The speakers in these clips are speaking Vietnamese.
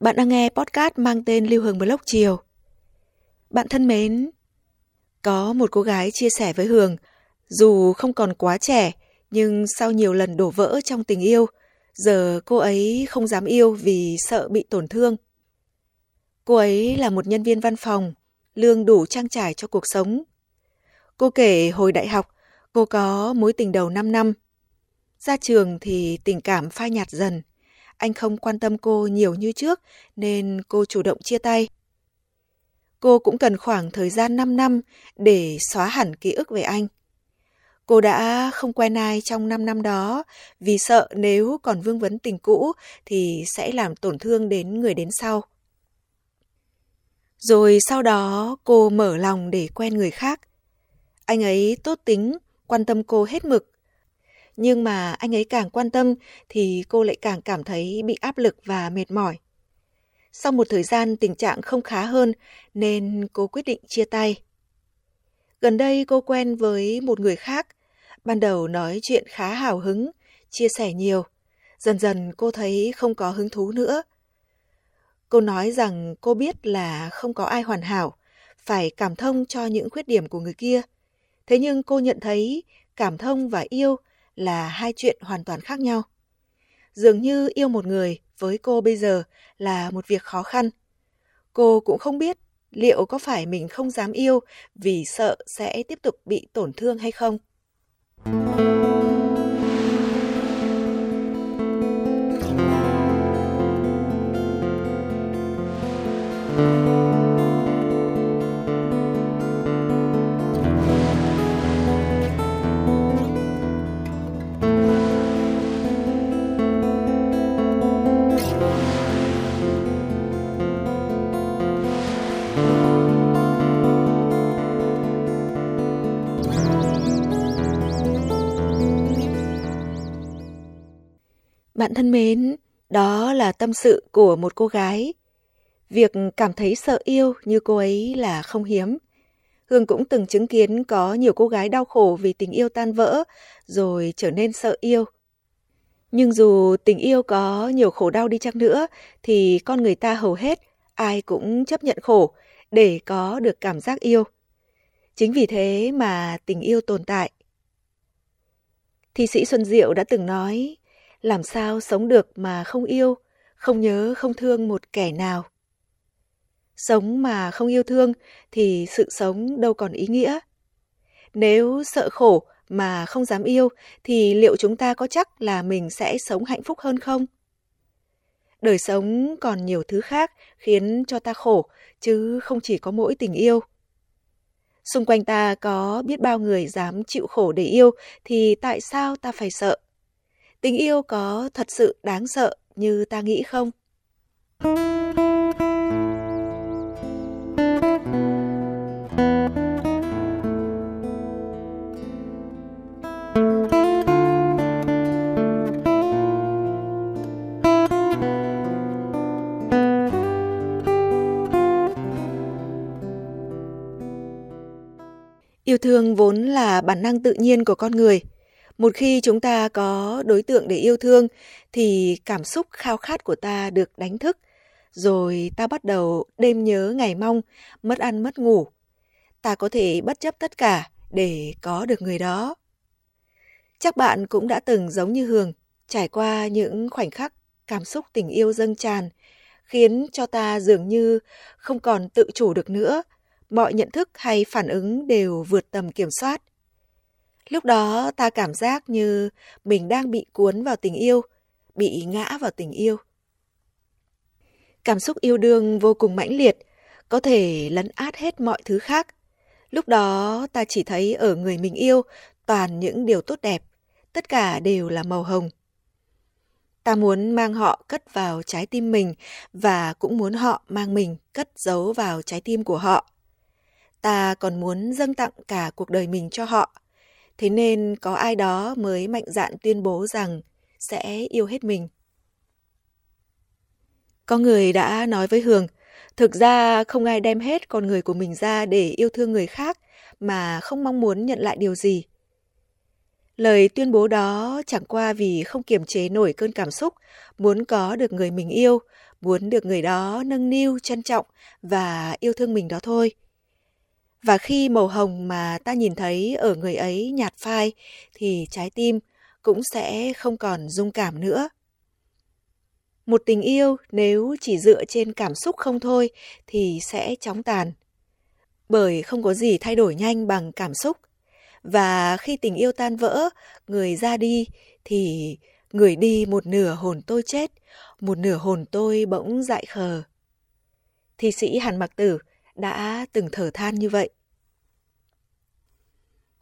bạn đang nghe podcast mang tên Lưu Hương Blog Chiều. Bạn thân mến, có một cô gái chia sẻ với Hường, dù không còn quá trẻ, nhưng sau nhiều lần đổ vỡ trong tình yêu, giờ cô ấy không dám yêu vì sợ bị tổn thương. Cô ấy là một nhân viên văn phòng, lương đủ trang trải cho cuộc sống. Cô kể hồi đại học, cô có mối tình đầu 5 năm. Ra trường thì tình cảm phai nhạt dần – anh không quan tâm cô nhiều như trước nên cô chủ động chia tay. Cô cũng cần khoảng thời gian 5 năm để xóa hẳn ký ức về anh. Cô đã không quen ai trong 5 năm đó vì sợ nếu còn vương vấn tình cũ thì sẽ làm tổn thương đến người đến sau. Rồi sau đó cô mở lòng để quen người khác. Anh ấy tốt tính, quan tâm cô hết mực nhưng mà anh ấy càng quan tâm thì cô lại càng cảm thấy bị áp lực và mệt mỏi. Sau một thời gian tình trạng không khá hơn nên cô quyết định chia tay. Gần đây cô quen với một người khác, ban đầu nói chuyện khá hào hứng, chia sẻ nhiều. Dần dần cô thấy không có hứng thú nữa. Cô nói rằng cô biết là không có ai hoàn hảo, phải cảm thông cho những khuyết điểm của người kia. Thế nhưng cô nhận thấy cảm thông và yêu là hai chuyện hoàn toàn khác nhau. Dường như yêu một người với cô bây giờ là một việc khó khăn. Cô cũng không biết liệu có phải mình không dám yêu vì sợ sẽ tiếp tục bị tổn thương hay không. Bạn thân mến, đó là tâm sự của một cô gái. Việc cảm thấy sợ yêu như cô ấy là không hiếm. Hương cũng từng chứng kiến có nhiều cô gái đau khổ vì tình yêu tan vỡ, rồi trở nên sợ yêu. Nhưng dù tình yêu có nhiều khổ đau đi chăng nữa, thì con người ta hầu hết, ai cũng chấp nhận khổ để có được cảm giác yêu. Chính vì thế mà tình yêu tồn tại. Thi sĩ Xuân Diệu đã từng nói, làm sao sống được mà không yêu, không nhớ, không thương một kẻ nào. Sống mà không yêu thương thì sự sống đâu còn ý nghĩa. Nếu sợ khổ mà không dám yêu thì liệu chúng ta có chắc là mình sẽ sống hạnh phúc hơn không? Đời sống còn nhiều thứ khác khiến cho ta khổ, chứ không chỉ có mỗi tình yêu. Xung quanh ta có biết bao người dám chịu khổ để yêu thì tại sao ta phải sợ? Tình yêu có thật sự đáng sợ như ta nghĩ không? Yêu thương vốn là bản năng tự nhiên của con người – một khi chúng ta có đối tượng để yêu thương thì cảm xúc khao khát của ta được đánh thức, rồi ta bắt đầu đêm nhớ ngày mong, mất ăn mất ngủ. Ta có thể bất chấp tất cả để có được người đó. Chắc bạn cũng đã từng giống như Hường, trải qua những khoảnh khắc cảm xúc tình yêu dâng tràn, khiến cho ta dường như không còn tự chủ được nữa, mọi nhận thức hay phản ứng đều vượt tầm kiểm soát. Lúc đó ta cảm giác như mình đang bị cuốn vào tình yêu, bị ngã vào tình yêu. Cảm xúc yêu đương vô cùng mãnh liệt, có thể lấn át hết mọi thứ khác. Lúc đó ta chỉ thấy ở người mình yêu toàn những điều tốt đẹp, tất cả đều là màu hồng. Ta muốn mang họ cất vào trái tim mình và cũng muốn họ mang mình cất giấu vào trái tim của họ. Ta còn muốn dâng tặng cả cuộc đời mình cho họ. Thế nên có ai đó mới mạnh dạn tuyên bố rằng sẽ yêu hết mình. Có người đã nói với Hường, thực ra không ai đem hết con người của mình ra để yêu thương người khác mà không mong muốn nhận lại điều gì. Lời tuyên bố đó chẳng qua vì không kiềm chế nổi cơn cảm xúc, muốn có được người mình yêu, muốn được người đó nâng niu, trân trọng và yêu thương mình đó thôi. Và khi màu hồng mà ta nhìn thấy ở người ấy nhạt phai thì trái tim cũng sẽ không còn dung cảm nữa. Một tình yêu nếu chỉ dựa trên cảm xúc không thôi thì sẽ chóng tàn. Bởi không có gì thay đổi nhanh bằng cảm xúc. Và khi tình yêu tan vỡ, người ra đi thì người đi một nửa hồn tôi chết, một nửa hồn tôi bỗng dại khờ. Thi sĩ Hàn Mặc Tử đã từng thở than như vậy.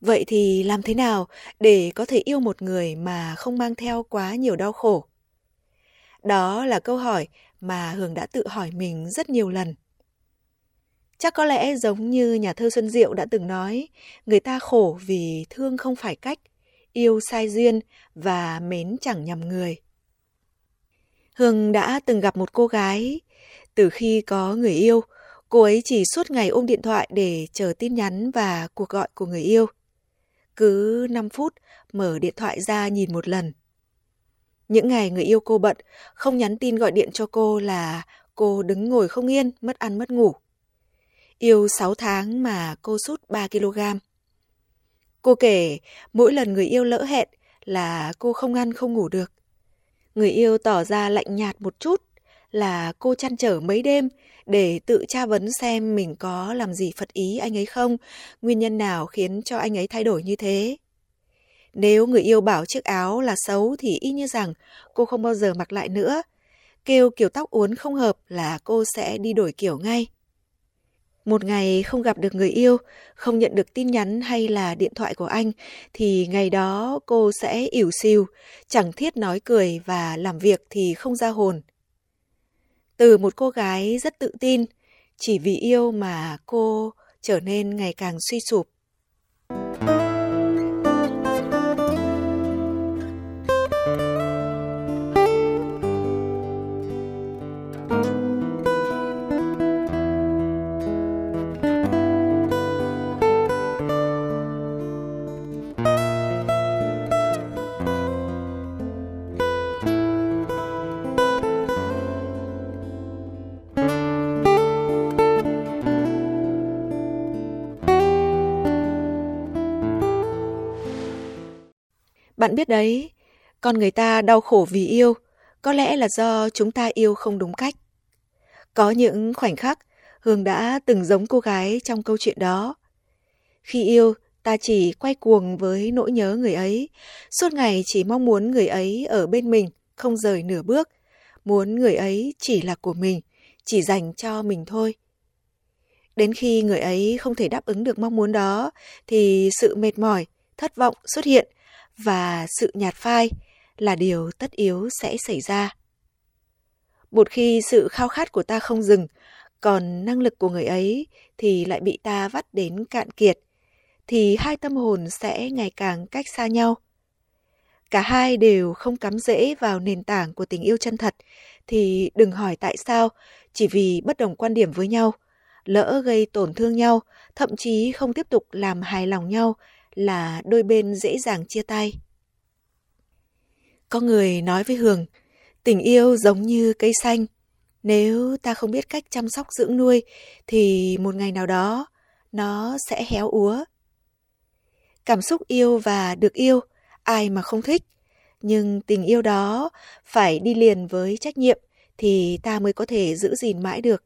Vậy thì làm thế nào để có thể yêu một người mà không mang theo quá nhiều đau khổ? Đó là câu hỏi mà Hường đã tự hỏi mình rất nhiều lần. Chắc có lẽ giống như nhà thơ Xuân Diệu đã từng nói, người ta khổ vì thương không phải cách, yêu sai duyên và mến chẳng nhầm người. Hương đã từng gặp một cô gái, từ khi có người yêu, cô ấy chỉ suốt ngày ôm điện thoại để chờ tin nhắn và cuộc gọi của người yêu. Cứ 5 phút mở điện thoại ra nhìn một lần. Những ngày người yêu cô bận, không nhắn tin gọi điện cho cô là cô đứng ngồi không yên, mất ăn mất ngủ. Yêu 6 tháng mà cô sút 3 kg. Cô kể mỗi lần người yêu lỡ hẹn là cô không ăn không ngủ được. Người yêu tỏ ra lạnh nhạt một chút là cô chăn trở mấy đêm để tự tra vấn xem mình có làm gì phật ý anh ấy không, nguyên nhân nào khiến cho anh ấy thay đổi như thế. Nếu người yêu bảo chiếc áo là xấu thì y như rằng cô không bao giờ mặc lại nữa. Kêu kiểu tóc uốn không hợp là cô sẽ đi đổi kiểu ngay. Một ngày không gặp được người yêu, không nhận được tin nhắn hay là điện thoại của anh, thì ngày đó cô sẽ ỉu xìu, chẳng thiết nói cười và làm việc thì không ra hồn. Từ một cô gái rất tự tin, chỉ vì yêu mà cô trở nên ngày càng suy sụp. Bạn biết đấy, con người ta đau khổ vì yêu, có lẽ là do chúng ta yêu không đúng cách. Có những khoảnh khắc, Hương đã từng giống cô gái trong câu chuyện đó. Khi yêu, ta chỉ quay cuồng với nỗi nhớ người ấy, suốt ngày chỉ mong muốn người ấy ở bên mình, không rời nửa bước, muốn người ấy chỉ là của mình, chỉ dành cho mình thôi. Đến khi người ấy không thể đáp ứng được mong muốn đó, thì sự mệt mỏi, thất vọng xuất hiện và sự nhạt phai là điều tất yếu sẽ xảy ra. Một khi sự khao khát của ta không dừng, còn năng lực của người ấy thì lại bị ta vắt đến cạn kiệt, thì hai tâm hồn sẽ ngày càng cách xa nhau. Cả hai đều không cắm rễ vào nền tảng của tình yêu chân thật, thì đừng hỏi tại sao, chỉ vì bất đồng quan điểm với nhau, lỡ gây tổn thương nhau, thậm chí không tiếp tục làm hài lòng nhau là đôi bên dễ dàng chia tay. Có người nói với Hường, tình yêu giống như cây xanh. Nếu ta không biết cách chăm sóc dưỡng nuôi, thì một ngày nào đó nó sẽ héo úa. Cảm xúc yêu và được yêu, ai mà không thích. Nhưng tình yêu đó phải đi liền với trách nhiệm thì ta mới có thể giữ gìn mãi được.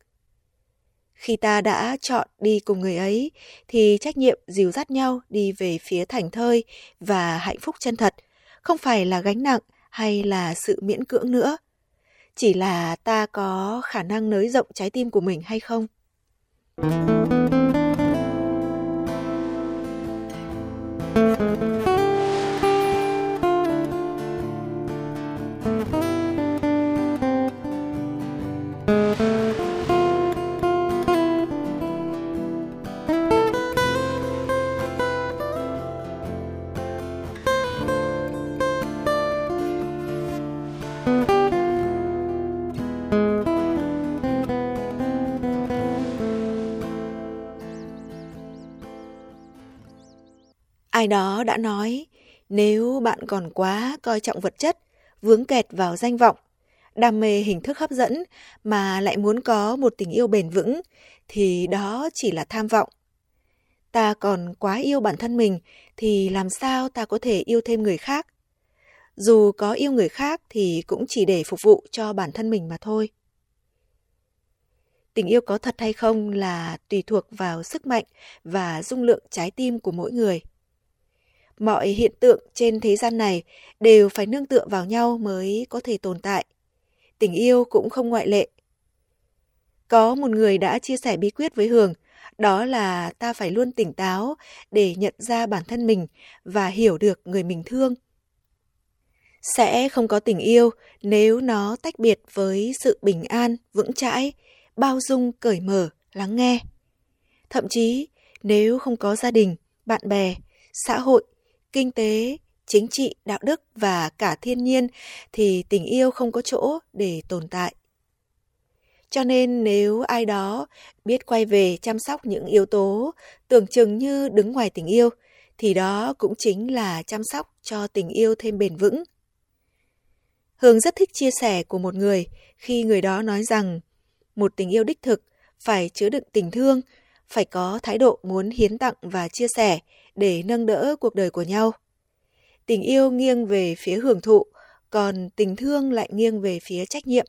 Khi ta đã chọn đi cùng người ấy, thì trách nhiệm dìu dắt nhau đi về phía thành thơi và hạnh phúc chân thật, không phải là gánh nặng hay là sự miễn cưỡng nữa. Chỉ là ta có khả năng nới rộng trái tim của mình hay không? Thank you Ai đó đã nói, nếu bạn còn quá coi trọng vật chất, vướng kẹt vào danh vọng, đam mê hình thức hấp dẫn mà lại muốn có một tình yêu bền vững thì đó chỉ là tham vọng. Ta còn quá yêu bản thân mình thì làm sao ta có thể yêu thêm người khác? Dù có yêu người khác thì cũng chỉ để phục vụ cho bản thân mình mà thôi. Tình yêu có thật hay không là tùy thuộc vào sức mạnh và dung lượng trái tim của mỗi người. Mọi hiện tượng trên thế gian này đều phải nương tựa vào nhau mới có thể tồn tại. Tình yêu cũng không ngoại lệ. Có một người đã chia sẻ bí quyết với Hường, đó là ta phải luôn tỉnh táo để nhận ra bản thân mình và hiểu được người mình thương. Sẽ không có tình yêu nếu nó tách biệt với sự bình an, vững chãi, bao dung, cởi mở, lắng nghe. Thậm chí, nếu không có gia đình, bạn bè, xã hội, kinh tế, chính trị, đạo đức và cả thiên nhiên thì tình yêu không có chỗ để tồn tại. Cho nên nếu ai đó biết quay về chăm sóc những yếu tố tưởng chừng như đứng ngoài tình yêu thì đó cũng chính là chăm sóc cho tình yêu thêm bền vững. Hương rất thích chia sẻ của một người khi người đó nói rằng một tình yêu đích thực phải chứa đựng tình thương, phải có thái độ muốn hiến tặng và chia sẻ để nâng đỡ cuộc đời của nhau. Tình yêu nghiêng về phía hưởng thụ, còn tình thương lại nghiêng về phía trách nhiệm.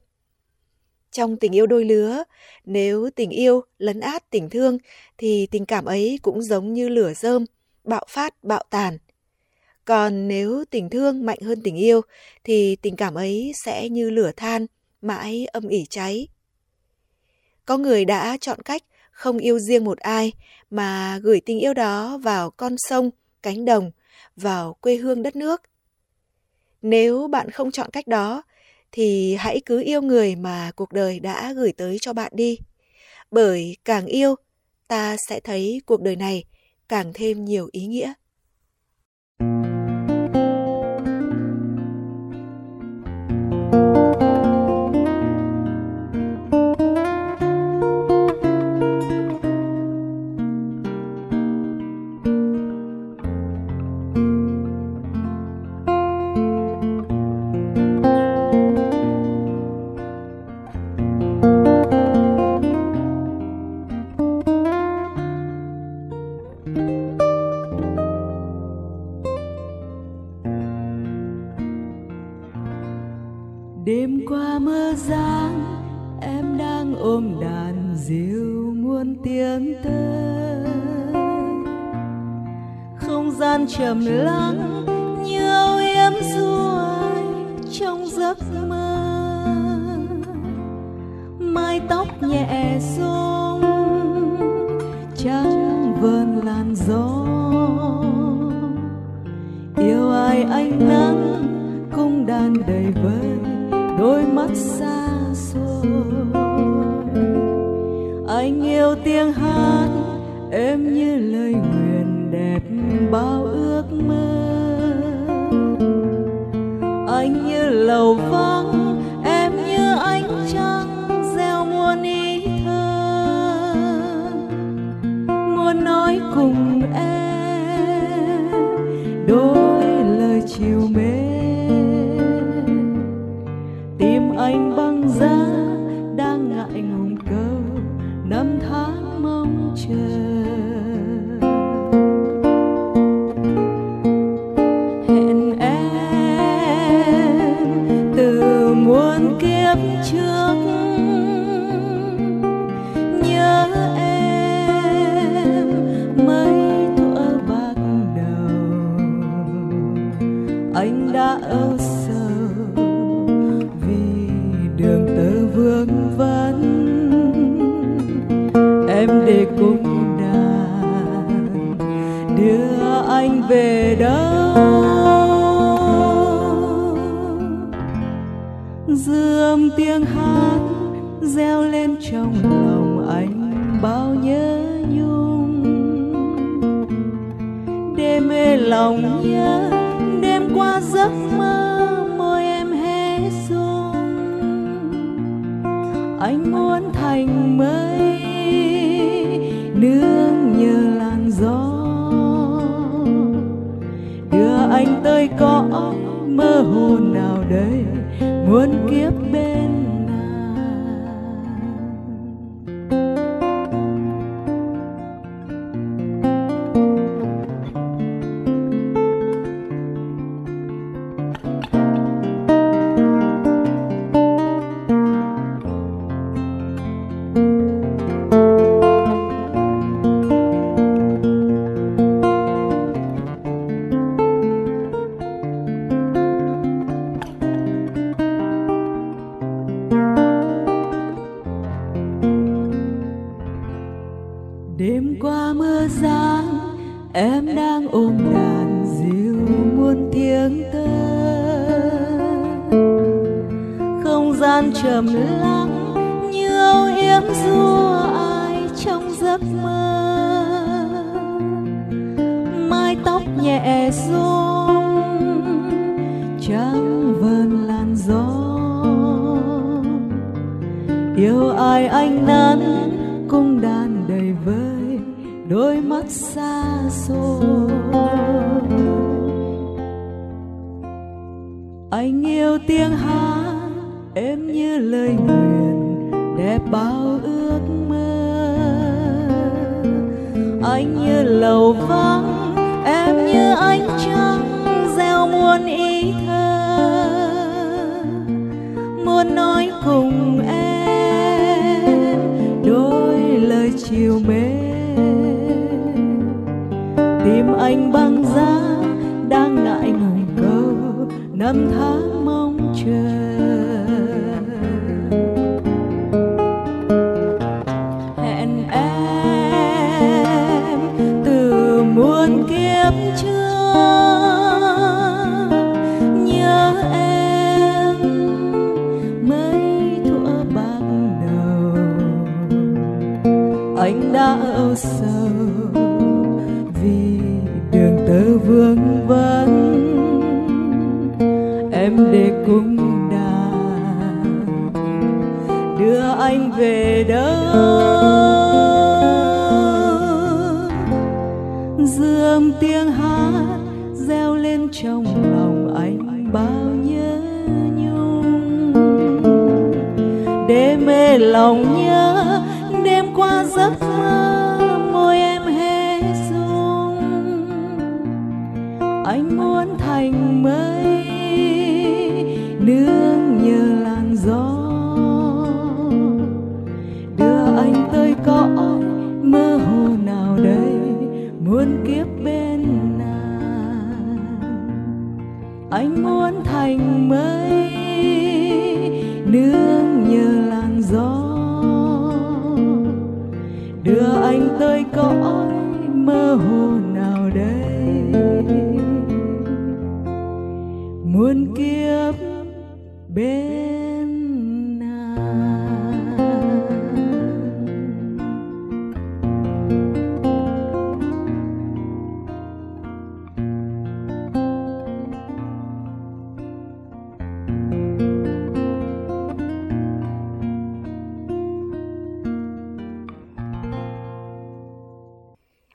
Trong tình yêu đôi lứa, nếu tình yêu lấn át tình thương thì tình cảm ấy cũng giống như lửa rơm, bạo phát, bạo tàn. Còn nếu tình thương mạnh hơn tình yêu thì tình cảm ấy sẽ như lửa than, mãi âm ỉ cháy. Có người đã chọn cách không yêu riêng một ai mà gửi tình yêu đó vào con sông, cánh đồng, vào quê hương đất nước. Nếu bạn không chọn cách đó thì hãy cứ yêu người mà cuộc đời đã gửi tới cho bạn đi. Bởi càng yêu, ta sẽ thấy cuộc đời này càng thêm nhiều ý nghĩa. Gian trầm lắng như âu yếm ruồi trong giấc mơ. Mái tóc nhẹ rung, trắng vờn làn gió. Yêu ai ánh nắng cung đàn đầy vơi, đôi mắt xa xôi. Anh yêu tiếng hát em như lời nguyện bao ước mơ. Anh như lầu vắng về đâu dương tiếng hát reo lên trong lòng anh bao nhớ nhung. Đêm mê lòng nhớ anh muốn thành mây trắng vờn làn gió. Yêu ai anh nắn cung đàn đầy vơi, đôi mắt xa xôi. Anh yêu tiếng hát em như lời nguyện đẹp bao ước mơ. Anh như lầu vắng chiều mến tim anh băng giá đang ngại ngùng câu năm tháng em để cung đàn đưa anh về đâu. Dương tiếng hát reo lên trong lòng anh bao nhớ nhung. Để mê lòng nhớ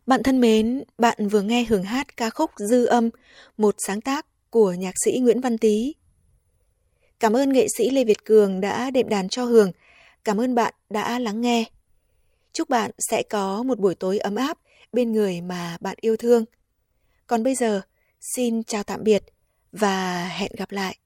Bạn thân mến, bạn vừa nghe hưởng hát ca khúc Dư âm, một sáng tác của nhạc sĩ Nguyễn Văn Tý. Cảm ơn nghệ sĩ Lê Việt Cường đã đệm đàn cho Hường. Cảm ơn bạn đã lắng nghe. Chúc bạn sẽ có một buổi tối ấm áp bên người mà bạn yêu thương. Còn bây giờ, xin chào tạm biệt và hẹn gặp lại.